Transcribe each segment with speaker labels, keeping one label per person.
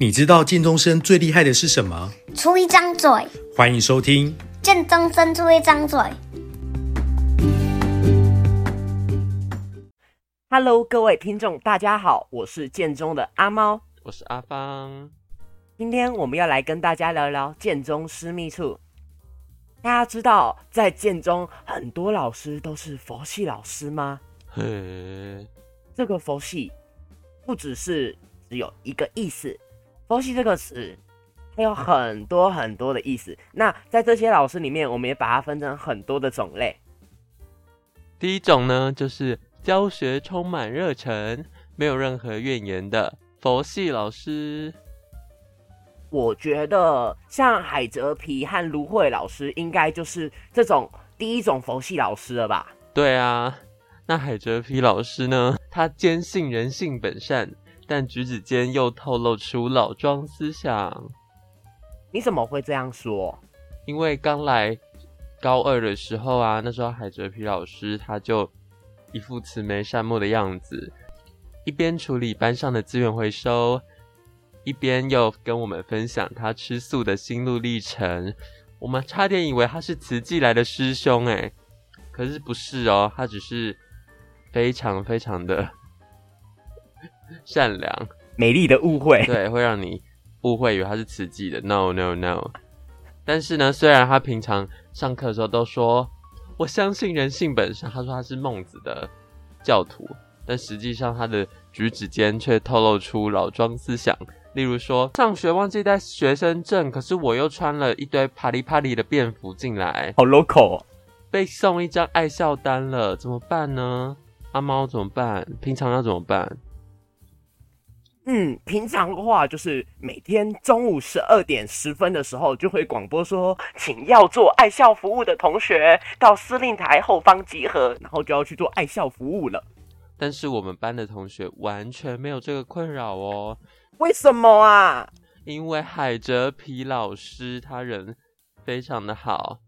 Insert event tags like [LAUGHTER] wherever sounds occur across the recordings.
Speaker 1: 你知道建中生最厉害的是什么？
Speaker 2: 出一张嘴。
Speaker 1: 欢迎收听
Speaker 2: 建中生出一张嘴。
Speaker 3: Hello，各位听众，大家好，我是建中的阿猫，
Speaker 4: 我是阿芳。
Speaker 3: 今天我们要来跟大家聊聊建中私密处。大家知道，在建中很多老师都是佛系老师吗？
Speaker 4: 嘿，
Speaker 3: 这个佛系不只是只有一个意思。佛系这个词，它有很多很多的意思。那在这些老师里面，我们也把它分成很多的种类。
Speaker 4: 第一种呢，就是教学充满热忱，没有任何怨言的佛系老师。
Speaker 3: 我觉得像海哲皮和芦荟老师，应该就是这种第一种佛系老师了吧？
Speaker 4: 对啊，那海哲皮老师呢，他坚信人性本善。但举止间又透露出老庄思想。
Speaker 3: 你怎么会这样说？
Speaker 4: 因为刚来高二的时候啊，那时候海哲皮老师他就一副慈眉善目的样子，一边处理班上的资源回收，一边又跟我们分享他吃素的心路历程。我们差点以为他是慈济来的师兄诶，可是不是哦，他只是非常非常的。善良、
Speaker 3: 美丽的误会，
Speaker 4: 对，会让你误会以为他是慈济的。No No No。但是呢，虽然他平常上课的时候都说我相信人性本善，他说他是孟子的教徒，但实际上他的举止间却透露出老庄思想。例如说，上学忘记带学生证，可是我又穿了一堆啪里啪里的便服进来，
Speaker 3: 好 local 哦。
Speaker 4: 被送一张爱校单了，怎么办呢？阿猫怎么办？平常要怎么办？
Speaker 3: 嗯，平常的话就是每天中午十二点十分的时候就会广播说，请要做爱校服务的同学到司令台后方集合，然后就要去做爱校服务了。
Speaker 4: 但是我们班的同学完全没有这个困扰哦。
Speaker 3: 为什么啊？
Speaker 4: 因为海哲皮老师他人非常的好，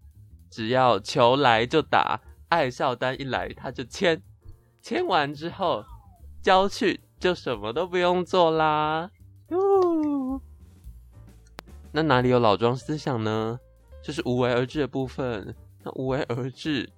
Speaker 4: 只要球来就打，爱校单一来他就签，签完之后交去。就什么都不用做啦，哟。那哪里有老庄思想呢？就是无为而治的部分。那无为而治，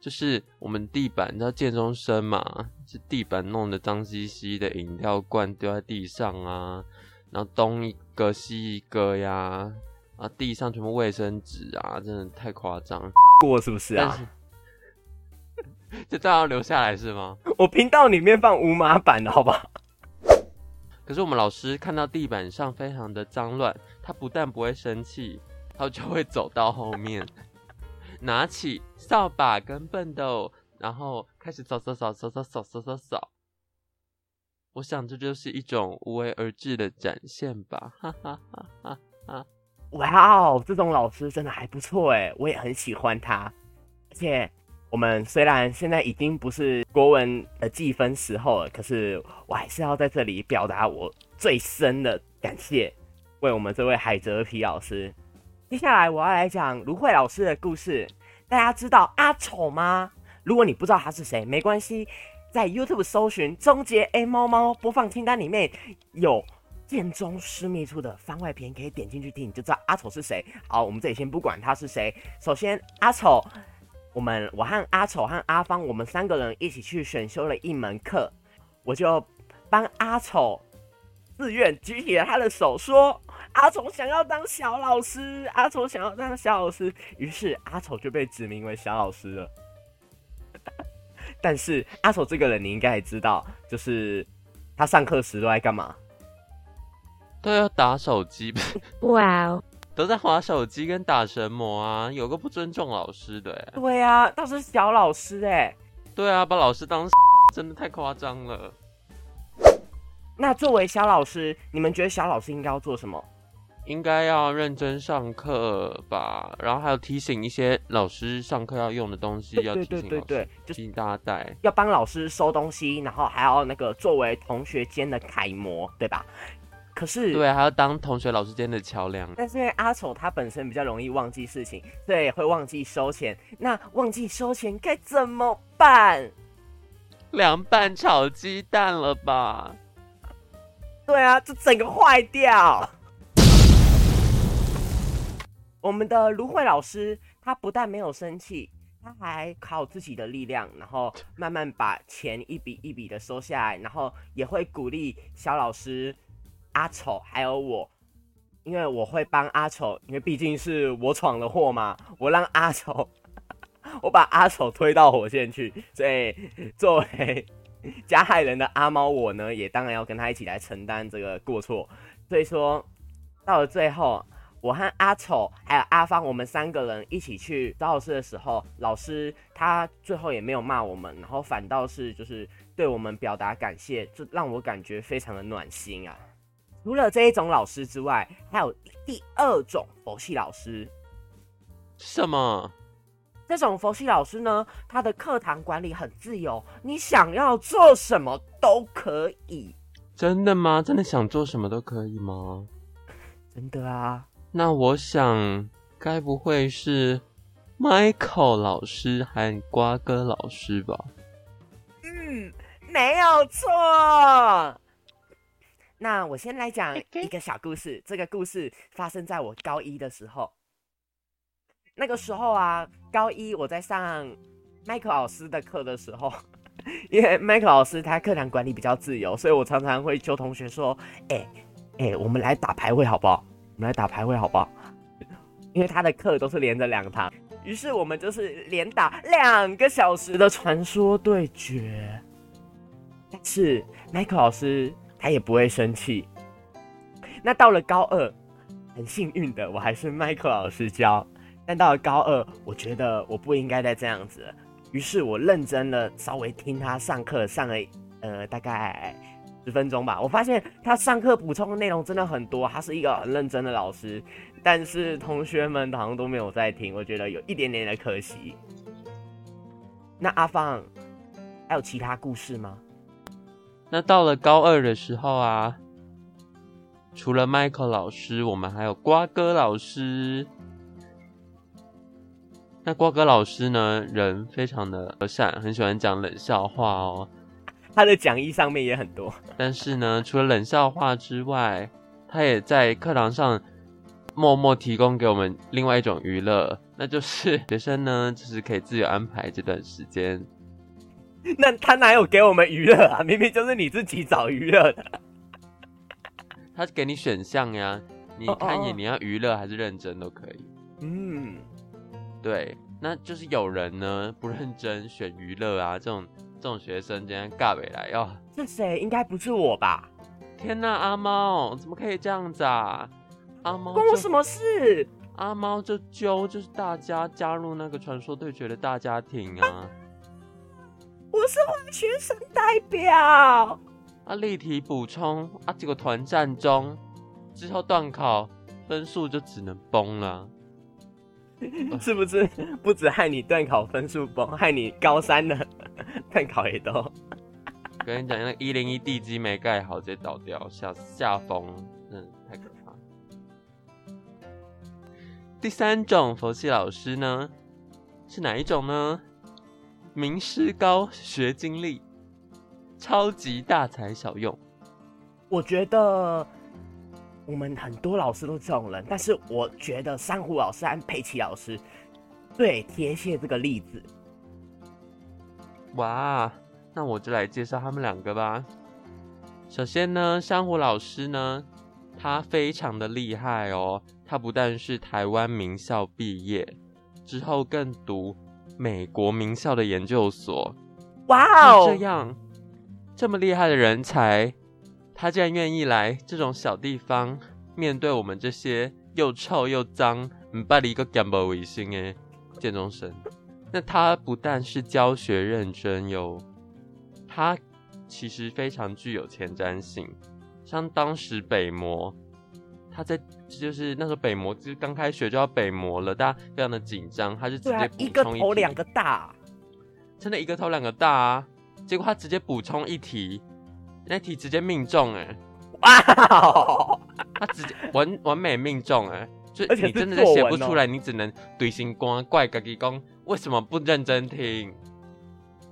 Speaker 4: 就是我们地板，你知道建中生嘛？是地板弄得脏兮兮的，饮料罐丢在地上啊，然后东一个西一个呀，啊，地上全部卫生纸啊，真的太夸张。
Speaker 3: 过是不是啊？[LAUGHS]
Speaker 4: 这都要留下来是吗？
Speaker 3: 我频道里面放无码版的好吧？
Speaker 4: 可是我们老师看到地板上非常的脏乱，他不但不会生气，他就会走到后面，拿起扫把跟畚斗，然后开始扫扫扫扫扫扫扫扫扫。我想这就是一种无为而治的展现吧，哈哈哈哈哈！
Speaker 3: 哇哦，这种老师真的还不错哎，我也很喜欢他，而且。我们虽然现在已经不是国文的计分时候了，可是我还是要在这里表达我最深的感谢，为我们这位海哲皮老师。接下来我要来讲芦荟老师的故事。大家知道阿丑吗？如果你不知道他是谁，没关系，在 YouTube 搜寻“终结 A 猫猫”播放清单里面有建中私密处的番外篇，可以点进去听，你就知道阿丑是谁。好，我们这里先不管他是谁，首先阿丑。我们我和阿丑和阿芳，我们三个人一起去选修了一门课，我就帮阿丑自愿举起了他的手，说阿丑想要当小老师，阿丑想要当小老师，于是阿丑就被指名为小老师了。但是阿丑这个人你应该也知道，就是他上课时都在干嘛？
Speaker 4: 都要打手机。[LAUGHS]
Speaker 2: 哇哦！
Speaker 4: 都在划手机跟打神魔啊，有个不尊重老师的。
Speaker 3: 对啊，倒是小老师哎。
Speaker 4: 对啊，把老师当 [LAUGHS] 真的太夸张了。
Speaker 3: 那作为小老师，你们觉得小老师应该要做什么？
Speaker 4: 应该要认真上课吧，然后还有提醒一些老师上课要用的东西，要提醒老师，对对对，提醒大家带，
Speaker 3: 要帮老师收东西，然后还要那个作为同学间的楷模，对吧？可是，
Speaker 4: 对，还要当同学老师间的桥梁。
Speaker 3: 但是因为阿丑他本身比较容易忘记事情，所以会忘记收钱。那忘记收钱该怎么办？
Speaker 4: 凉拌炒鸡蛋了吧？
Speaker 3: 对啊，这整个坏掉。我们的芦荟老师，他不但没有生气，他还靠自己的力量，然后慢慢把钱一笔一笔的收下来，然后也会鼓励小老师阿丑还有我，因为我会帮阿丑，因为毕竟是我闯了祸嘛，我让阿丑，[LAUGHS] 我把阿丑推到火线去，所以作为加害人的阿猫，我呢也当然要跟他一起来承担这个过错，所以说到了最后。我和阿丑还有阿芳，我们三个人一起去找老师的时候，老师他最后也没有骂我们，然后反倒是就是对我们表达感谢，这让我感觉非常的暖心啊。除了这一种老师之外，还有第二种佛系老师。
Speaker 4: 什么？
Speaker 3: 这种佛系老师呢，他的课堂管理很自由，你想要做什么都可以。
Speaker 4: 真的吗？真的想做什么都可以吗？[LAUGHS]
Speaker 3: 真的啊。
Speaker 4: 那我想，该不会是 Michael 老师和瓜哥老师吧？
Speaker 3: 嗯，没有错。那我先来讲一个小故事。这个故事发生在我高一的时候。那个时候啊，高一我在上 Michael 老师的课的时候，[LAUGHS] 因为 Michael 老师他课堂管理比较自由，所以我常常会求同学说：“哎，哎，我们来打排位好不好？”我们来打排位好不好？[LAUGHS] 因为他的课都是连着两堂，于是我们就是连打两个小时的传说对决。但是麦克老师他也不会生气。那到了高二，很幸运的我还是麦克老师教。但到了高二，我觉得我不应该再这样子了，于是我认真的稍微听他上课，上了呃大概。十分钟吧，我发现他上课补充的内容真的很多，他是一个很认真的老师，但是同学们好像都没有在听，我觉得有一点点的可惜。那阿芳还有其他故事吗？
Speaker 4: 那到了高二的时候啊，除了 Michael 老师，我们还有瓜哥老师。那瓜哥老师呢，人非常的和善，很喜欢讲冷笑话哦。
Speaker 3: 他的讲义上面也很多，
Speaker 4: 但是呢，除了冷笑话之外，他也在课堂上默默提供给我们另外一种娱乐，那就是学生呢，就是可以自由安排这段时间。[LAUGHS]
Speaker 3: 那他哪有给我们娱乐啊？[LAUGHS] 明明就是你自己找娱乐的。[LAUGHS]
Speaker 4: 他给你选项呀，你看一眼你要娱乐还是认真都可以。
Speaker 3: 嗯，
Speaker 4: 对，那就是有人呢不认真选娱乐啊，这种。这种学生今天尬尾来哦，
Speaker 3: 是谁？应该不是我吧？
Speaker 4: 天哪，阿猫怎么可以这样子啊？阿猫
Speaker 3: 关我什么事？
Speaker 4: 阿猫就揪就是大家加入那个传说对决的大家庭啊！啊
Speaker 3: 我是我们学生代表。
Speaker 4: 啊，例题补充啊，结果团战中之后段考分数就只能崩了。[LAUGHS]
Speaker 3: 是不是不止害你段考分数崩，害你高三的段考也都？
Speaker 4: 跟你讲，那一零一地基没盖好，直接倒掉，下下风，嗯，太可怕。第三种佛系老师呢，是哪一种呢？名师高，学经历，超级大材小用。
Speaker 3: 我觉得。我们很多老师都这种人，但是我觉得珊瑚老师和佩奇老师最贴切这个例子。
Speaker 4: 哇，那我就来介绍他们两个吧。首先呢，珊瑚老师呢，他非常的厉害哦。他不但是台湾名校毕业，之后更读美国名校的研究所。
Speaker 3: 哇哦，
Speaker 4: 这样这么厉害的人才。他竟然愿意来这种小地方，面对我们这些又臭又脏、唔把你一个干不卫生的建中生。那他不但是教学认真哟，他其实非常具有前瞻性。像当时北模，他在就是那时候北模就是刚开学就要北模了，大家非常的紧张，他就直接一
Speaker 3: 个头两个大，
Speaker 4: 真的一个头两个大啊！结果他直接补充一题。那题直接命中哎、欸！
Speaker 3: 哇，
Speaker 4: 他直接完完美命中哎、欸！就你真的写不出来，你只能怼心光怪自己讲为什么不认真听？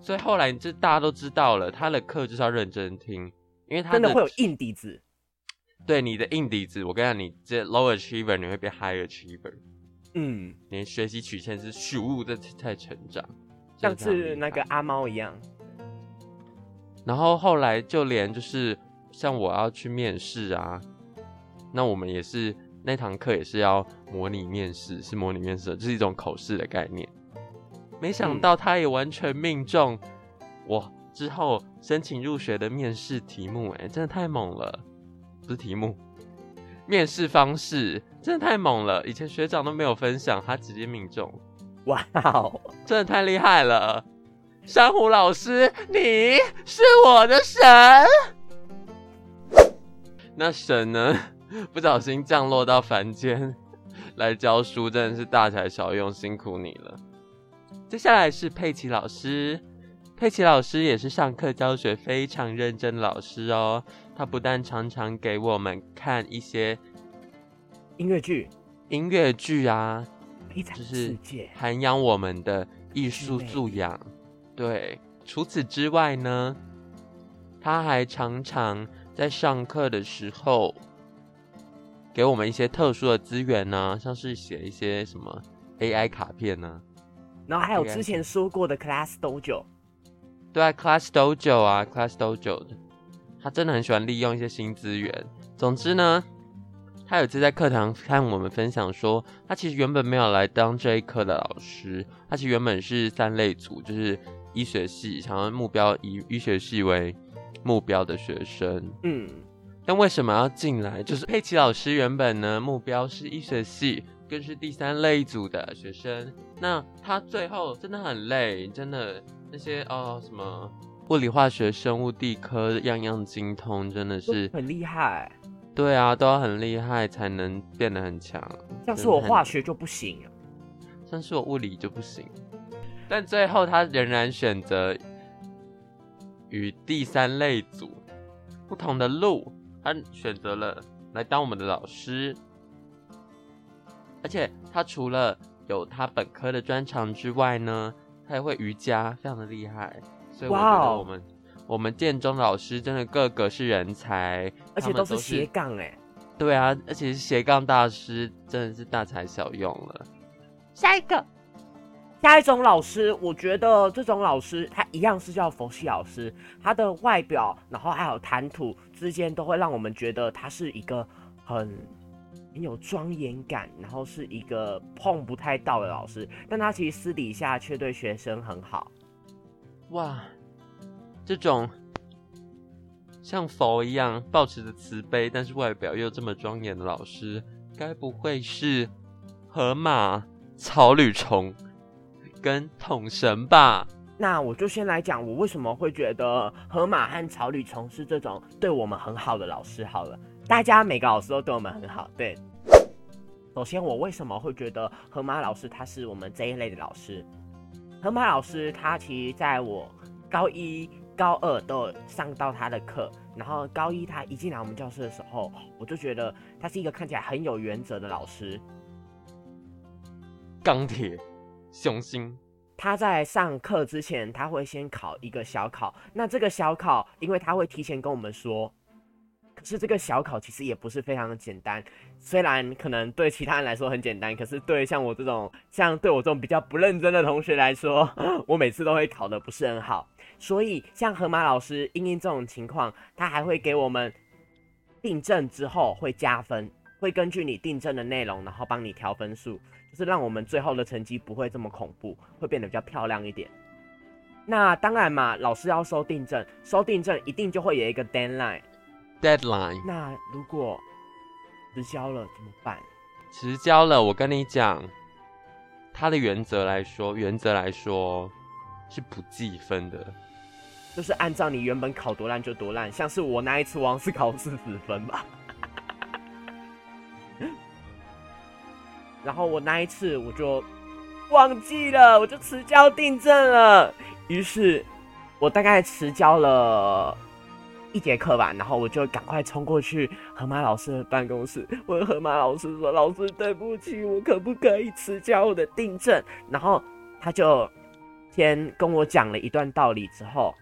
Speaker 4: 所以后来就大家都知道了，他的课就是要认真听，因为他
Speaker 3: 真的会有硬底子。
Speaker 4: 对你的硬底子，我跟你讲，你这 low achiever 你会变 high achiever。
Speaker 3: 嗯，
Speaker 4: 你的学习曲线是咻的在成长，
Speaker 3: 像是那个阿猫一样。
Speaker 4: 然后后来就连就是像我要去面试啊，那我们也是那堂课也是要模拟面试，是模拟面试，这、就是一种口试的概念。没想到他也完全命中我之后申请入学的面试题目，哎，真的太猛了！不是题目，面试方式真的太猛了，以前学长都没有分享，他直接命中，
Speaker 3: 哇哦，
Speaker 4: 真的太厉害了！珊瑚老师，你是我的神。那神呢？[LAUGHS] 不小心降落到凡间来教书，真的是大材小用，辛苦你了。接下来是佩奇老师，佩奇老师也是上课教学非常认真的老师哦。他不但常常给我们看一些
Speaker 3: 音乐剧、
Speaker 4: 音乐剧啊，
Speaker 3: 就
Speaker 4: 是涵养我们的艺术素养。对，除此之外呢，他还常常在上课的时候给我们一些特殊的资源呢，像是写一些什么 AI 卡片呢，
Speaker 3: 然后还有之前说过的 Class Dojo，
Speaker 4: 对啊，Class Dojo 啊，Class Dojo，他真的很喜欢利用一些新资源。总之呢，他有次在课堂看我们分享说，他其实原本没有来当这一课的老师，他其实原本是三类组，就是。医学系想要目标以医学系为目标的学生，
Speaker 3: 嗯，
Speaker 4: 但为什么要进来？就是佩奇老师原本呢目标是医学系，更是第三类组的学生。那他最后真的很累，真的那些哦什么物理、化学、生物、地科样样精通，真的是
Speaker 3: 很厉害。
Speaker 4: 对啊，都要很厉害才能变得很强。
Speaker 3: 像是我化学就不行，
Speaker 4: 像是我物理就不行。但最后，他仍然选择与第三类组不同的路，他选择了来当我们的老师。而且，他除了有他本科的专长之外呢，他也会瑜伽，非常的厉害。所以，我觉得我们、wow. 我们建中老师真的个个是人才，
Speaker 3: 而且都是斜杠哎。
Speaker 4: 对啊，而且是斜杠大师，真的是大材小用了。
Speaker 2: 下一个。
Speaker 3: 下一种老师，我觉得这种老师他一样是叫佛系老师，他的外表，然后还有谈吐之间都会让我们觉得他是一个很很有庄严感，然后是一个碰不太到的老师，但他其实私底下却对学生很好。
Speaker 4: 哇，这种像佛一样抱持着慈悲，但是外表又这么庄严的老师，该不会是河马草履虫？跟统神吧，
Speaker 3: 那我就先来讲，我为什么会觉得河马和草履虫是这种对我们很好的老师。好了，大家每个老师都对我们很好。对，首先我为什么会觉得河马老师他是我们这一类的老师？河马老师他其实在我高一、高二都有上到他的课，然后高一他一进来我们教室的时候，我就觉得他是一个看起来很有原则的老师，
Speaker 4: 钢铁。雄心，
Speaker 3: 他在上课之前，他会先考一个小考。那这个小考，因为他会提前跟我们说，可是这个小考其实也不是非常的简单。虽然可能对其他人来说很简单，可是对像我这种，像对我这种比较不认真的同学来说，[LAUGHS] 我每次都会考得不是很好。所以像河马老师，因应这种情况，他还会给我们订正之后会加分，会根据你订正的内容，然后帮你调分数。就是让我们最后的成绩不会这么恐怖，会变得比较漂亮一点。那当然嘛，老师要收订正，收订正一定就会有一个 deadline。
Speaker 4: deadline。
Speaker 3: 那如果迟交了怎么办？
Speaker 4: 迟交了，我跟你讲，他的原则来说，原则来说是不计分的，
Speaker 3: 就是按照你原本考多烂就多烂。像是我那一次，王是考四十分吧。[LAUGHS] 然后我那一次我就忘记了，我就迟交订正了。于是，我大概迟交了一节课吧，然后我就赶快冲过去河马老师的办公室，问河马老师说：“老师，对不起，我可不可以迟交我的订正？”然后他就先跟我讲了一段道理，之后，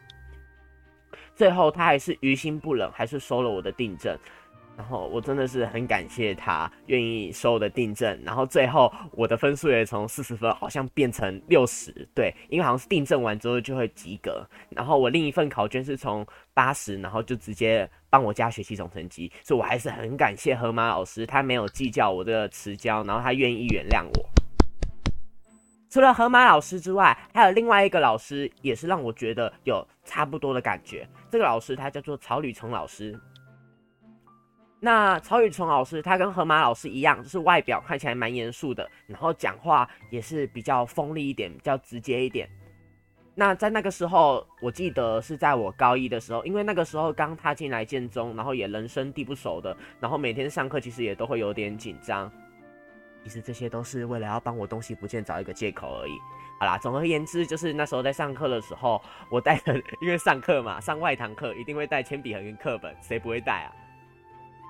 Speaker 3: 最后他还是于心不忍，还是收了我的订正。然后我真的是很感谢他愿意收我的订正，然后最后我的分数也从四十分好像变成六十，对，因为好像是订正完之后就会及格。然后我另一份考卷是从八十，然后就直接帮我加学期总成绩，所以我还是很感谢河马老师，他没有计较我的迟交，然后他愿意原谅我。除了河马老师之外，还有另外一个老师也是让我觉得有差不多的感觉。这个老师他叫做曹吕成老师。那曹雨松老师，他跟河马老师一样，就是外表看起来蛮严肃的，然后讲话也是比较锋利一点，比较直接一点。那在那个时候，我记得是在我高一的时候，因为那个时候刚踏进来建中，然后也人生地不熟的，然后每天上课其实也都会有点紧张。其实这些都是为了要帮我东西不见找一个借口而已。好啦，总而言之，就是那时候在上课的时候，我带的，[LAUGHS] 因为上课嘛，上外堂课一定会带铅笔盒跟课本，谁不会带啊？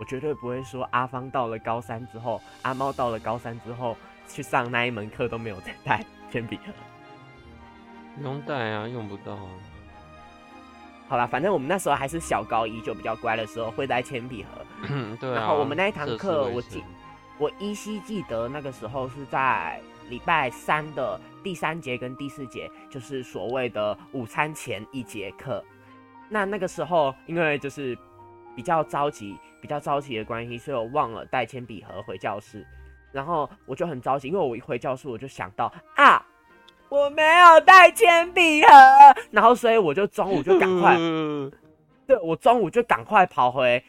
Speaker 3: 我绝对不会说阿芳到了高三之后，阿猫到了高三之后去上那一门课都没有再带铅笔盒。
Speaker 4: 不用带啊，用不到啊。
Speaker 3: 好啦，反正我们那时候还是小高一，就比较乖的时候会带铅笔盒。
Speaker 4: 嗯，对啊。
Speaker 3: 然后我们那一堂课，我记我依稀记得那个时候是在礼拜三的第三节跟第四节，就是所谓的午餐前一节课。那那个时候因为就是比较着急。比较着急的关系，所以我忘了带铅笔盒回教室，然后我就很着急，因为我一回教室我就想到啊，我没有带铅笔盒，然后所以我就中午就赶快，[LAUGHS] 对，我中午就赶快跑回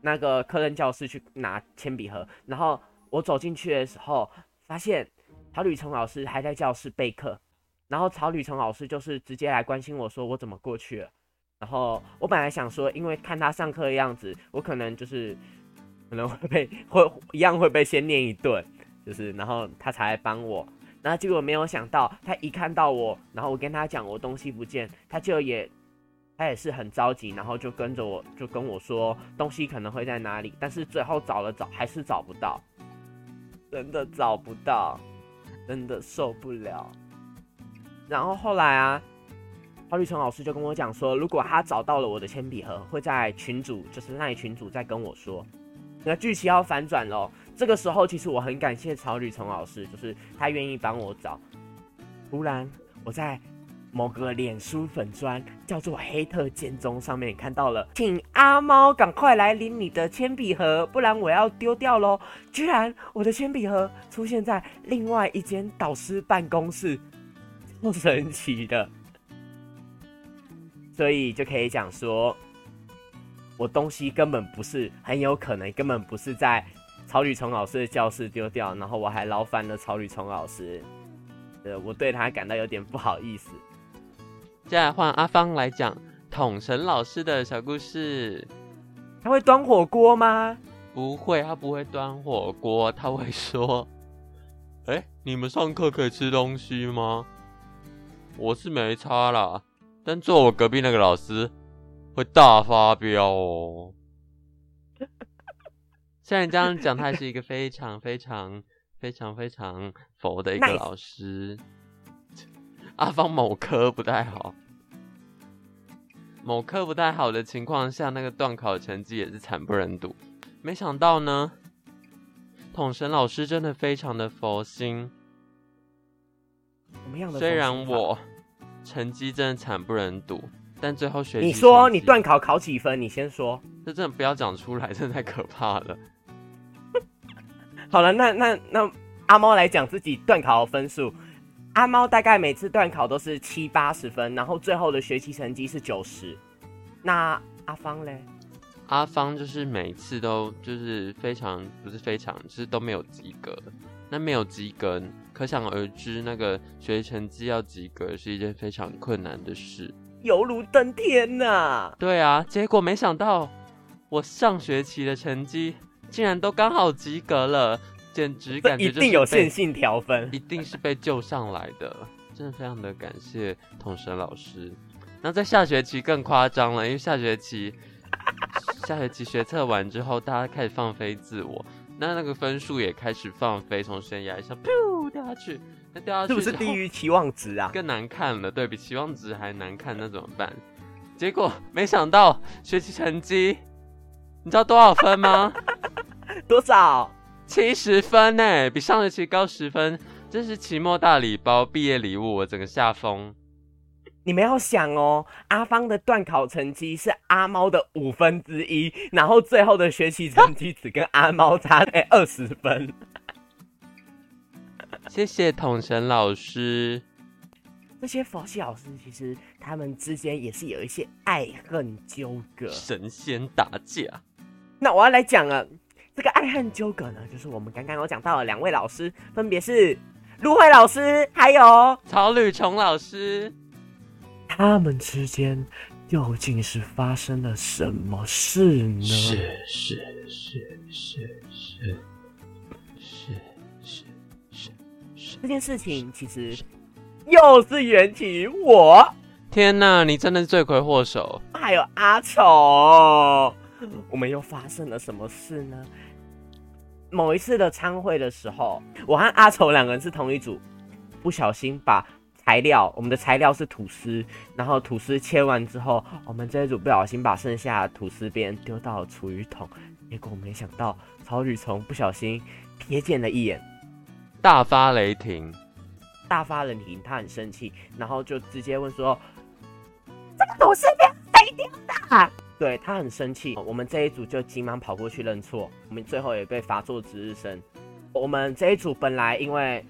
Speaker 3: 那个课任教室去拿铅笔盒，然后我走进去的时候，发现曹吕成老师还在教室备课，然后曹吕成老师就是直接来关心我说我怎么过去了。然后我本来想说，因为看他上课的样子，我可能就是可能会被会一样会被先念一顿，就是然后他才帮我。然后结果没有想到，他一看到我，然后我跟他讲我东西不见，他就也他也是很着急，然后就跟着我就跟我说东西可能会在哪里，但是最后找了找还是找不到，真的找不到，真的受不了。然后后来啊。曹吕聪老师就跟我讲说，如果他找到了我的铅笔盒，会在群主，就是那群主再跟我说。那剧情要反转喽。这个时候，其实我很感谢曹吕成老师，就是他愿意帮我找。突然，我在某个脸书粉砖叫做“黑特建中”上面看到了，请阿猫赶快来领你的铅笔盒，不然我要丢掉喽。居然我的铅笔盒出现在另外一间导师办公室，[LAUGHS] 超神奇的。所以就可以讲说，我东西根本不是很有可能，根本不是在曹吕聪老师的教室丢掉，然后我还劳烦了曹吕聪老师，呃，我对他感到有点不好意思。
Speaker 4: 接下来换阿芳来讲统神老师的小故事。
Speaker 3: 他会端火锅吗？
Speaker 4: 不会，他不会端火锅，他会说：“哎、欸，你们上课可以吃东西吗？我是没差啦。”但坐我隔壁那个老师会大发飙哦。虽然这样讲，他是一个非常非常非常非常佛的一个老师。阿芳某科不太好，某科不太好的情况下，那个段考成绩也是惨不忍睹。没想到呢，统神老师真的非常的佛心。
Speaker 3: 什么样的？
Speaker 4: 虽然我。成绩真的惨不忍睹，但最后学。
Speaker 3: 你说你段考考几分？你先说。
Speaker 4: 这真的不要讲出来，真的太可怕了。
Speaker 3: 好了，那那那阿猫来讲自己段考的分数。阿猫大概每次段考都是七八十分，然后最后的学习成绩是九十。那阿芳嘞？
Speaker 4: 阿芳就是每次都就是非常不是非常，就是都没有及格。那没有及格。可想而知，那个学习成绩要及格是一件非常困难的事，
Speaker 3: 犹如登天呐、啊！
Speaker 4: 对啊，结果没想到我上学期的成绩竟然都刚好及格了，简直感觉
Speaker 3: 一定有线性调分，
Speaker 4: 一定是被救上来的，真的非常的感谢统神老师。那在下学期更夸张了，因为下学期下学期学测完之后，大家开始放飞自我。那那个分数也开始放飞，从悬崖上噗掉下去，那掉下去
Speaker 3: 是不是低于期望值啊？
Speaker 4: 更难看了，对比期望值还难看，那怎么办？结果没想到学习成绩你知道多少分吗？[LAUGHS]
Speaker 3: 多少？
Speaker 4: 七十分呢，比上学期高十分。这是期末大礼包、毕业礼物，我整个下风。
Speaker 3: 你们要想哦，阿芳的段考成绩是阿猫的五分之一，然后最后的学习成绩只跟阿猫差哎二十分。[LAUGHS]
Speaker 4: 谢谢统神老师。
Speaker 3: 这些佛系老师其实他们之间也是有一些爱恨纠葛，
Speaker 4: 神仙打架。
Speaker 3: 那我要来讲了，这个爱恨纠葛呢，就是我们刚刚有讲到的两位老师，分别是。芦荟老师还有
Speaker 4: 曹吕崇老师，
Speaker 3: 他们之间究竟是发生了什么事呢？
Speaker 4: 是是是是是是是是是，
Speaker 3: 这件事情其实又是缘起于我。
Speaker 4: 天哪，你真的是罪魁祸首。
Speaker 3: 还有阿丑，我们又发生了什么事呢？某一次的餐会的时候，我和阿丑两个人是同一组，不小心把材料，我们的材料是吐司，然后吐司切完之后，我们这一组不小心把剩下的吐司边丢到了厨余桶，结果没想到草履虫不小心瞥见了一眼，
Speaker 4: 大发雷霆，
Speaker 3: 大发雷霆，他很生气，然后就直接问说：“这个吐司边谁丢的？”对，他很生气，我们这一组就急忙跑过去认错，我们最后也被罚做值日生。我们这一组本来因为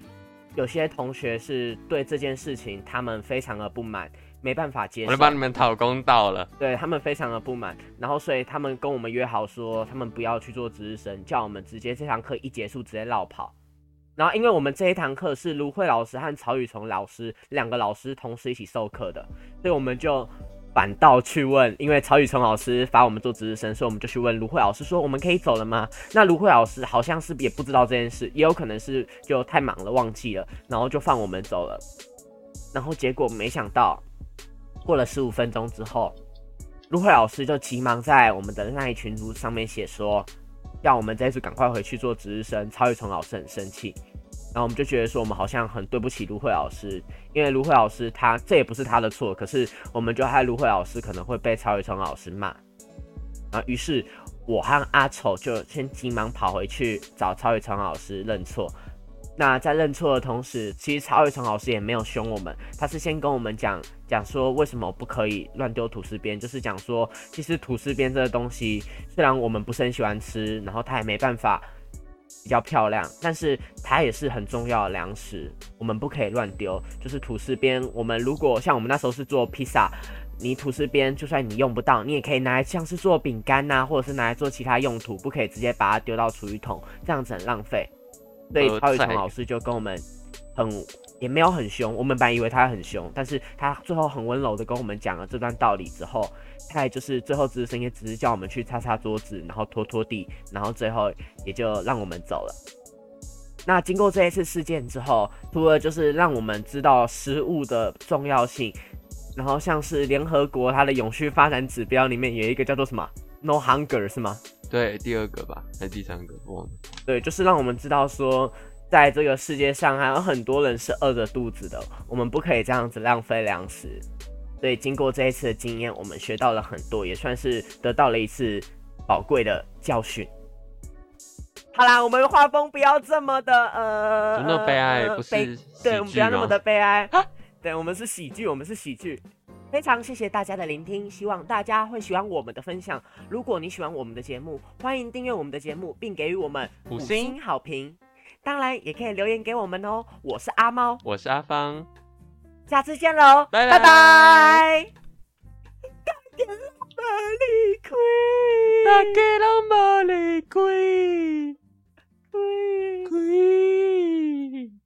Speaker 3: 有些同学是对这件事情他们非常的不满，没办法接受，
Speaker 4: 我就帮你们讨公道了。
Speaker 3: 对，他们非常的不满，然后所以他们跟我们约好说，他们不要去做值日生，叫我们直接这堂课一结束直接落跑。然后因为我们这一堂课是卢慧老师和曹吕崇老师两个老师同时一起授课的，所以我们就。反倒去问，因为曹吕崇老师罚我们做值日生，所以我们就去问卢慧老师说：“我们可以走了吗？”那卢慧老师好像是也不知道这件事，也有可能是就太忙了忘记了，然后就放我们走了。然后结果没想到，过了十五分钟之后，卢慧老师就急忙在我们的那一群组上面写说，要我们这次赶快回去做值日生。曹吕崇老师很生气。然后我们就觉得说，我们好像很对不起芦荟老师，因为芦荟老师他这也不是他的错，可是我们就害芦荟老师可能会被曹吕崇老师骂。然后于是我和阿丑就先急忙跑回去找曹吕崇老师认错。那在认错的同时，其实曹吕崇老师也没有凶我们，他是先跟我们讲讲说为什么不可以乱丢吐司边，就是讲说其实吐司边这个东西虽然我们不是很喜欢吃，然后他也没办法。比较漂亮，但是它也是很重要的粮食，我们不可以乱丢。就是吐司边，我们如果像我们那时候是做披萨，你吐司边就算你用不到，你也可以拿来像是做饼干呐，或者是拿来做其他用途，不可以直接把它丢到厨余桶，这样子很浪费。所以超雨桐老师就跟我们很也没有很凶，我们本来以为他很凶，但是他最后很温柔的跟我们讲了这段道理之后。他也就是最后值日生也只是叫我们去擦擦桌子，然后拖拖地，然后最后也就让我们走了。那经过这一次事件之后，除了就是让我们知道食物的重要性，然后像是联合国它的永续发展指标里面有一个叫做什么 “No Hunger” 是吗？
Speaker 4: 对，第二个吧，还是第三个？忘了。
Speaker 3: 对，就是让我们知道说，在这个世界上还有很多人是饿着肚子的，我们不可以这样子浪费粮食。所以经过这一次的经验，我们学到了很多，也算是得到了一次宝贵的教训。好啦，我们画风不要这么的呃，
Speaker 4: 那么悲哀，不是，
Speaker 3: 对，我们不要那么的悲哀。对，我们是喜剧，我们是喜剧。非常谢谢大家的聆听，希望大家会喜欢我们的分享。如果你喜欢我们的节目，欢迎订阅我们的节目，并给予我们五星好评。当然也可以留言给我们哦！我是阿猫，
Speaker 4: 我是阿芳，
Speaker 3: 下次见喽，拜拜拜。大离开，大家拢无离开，开开。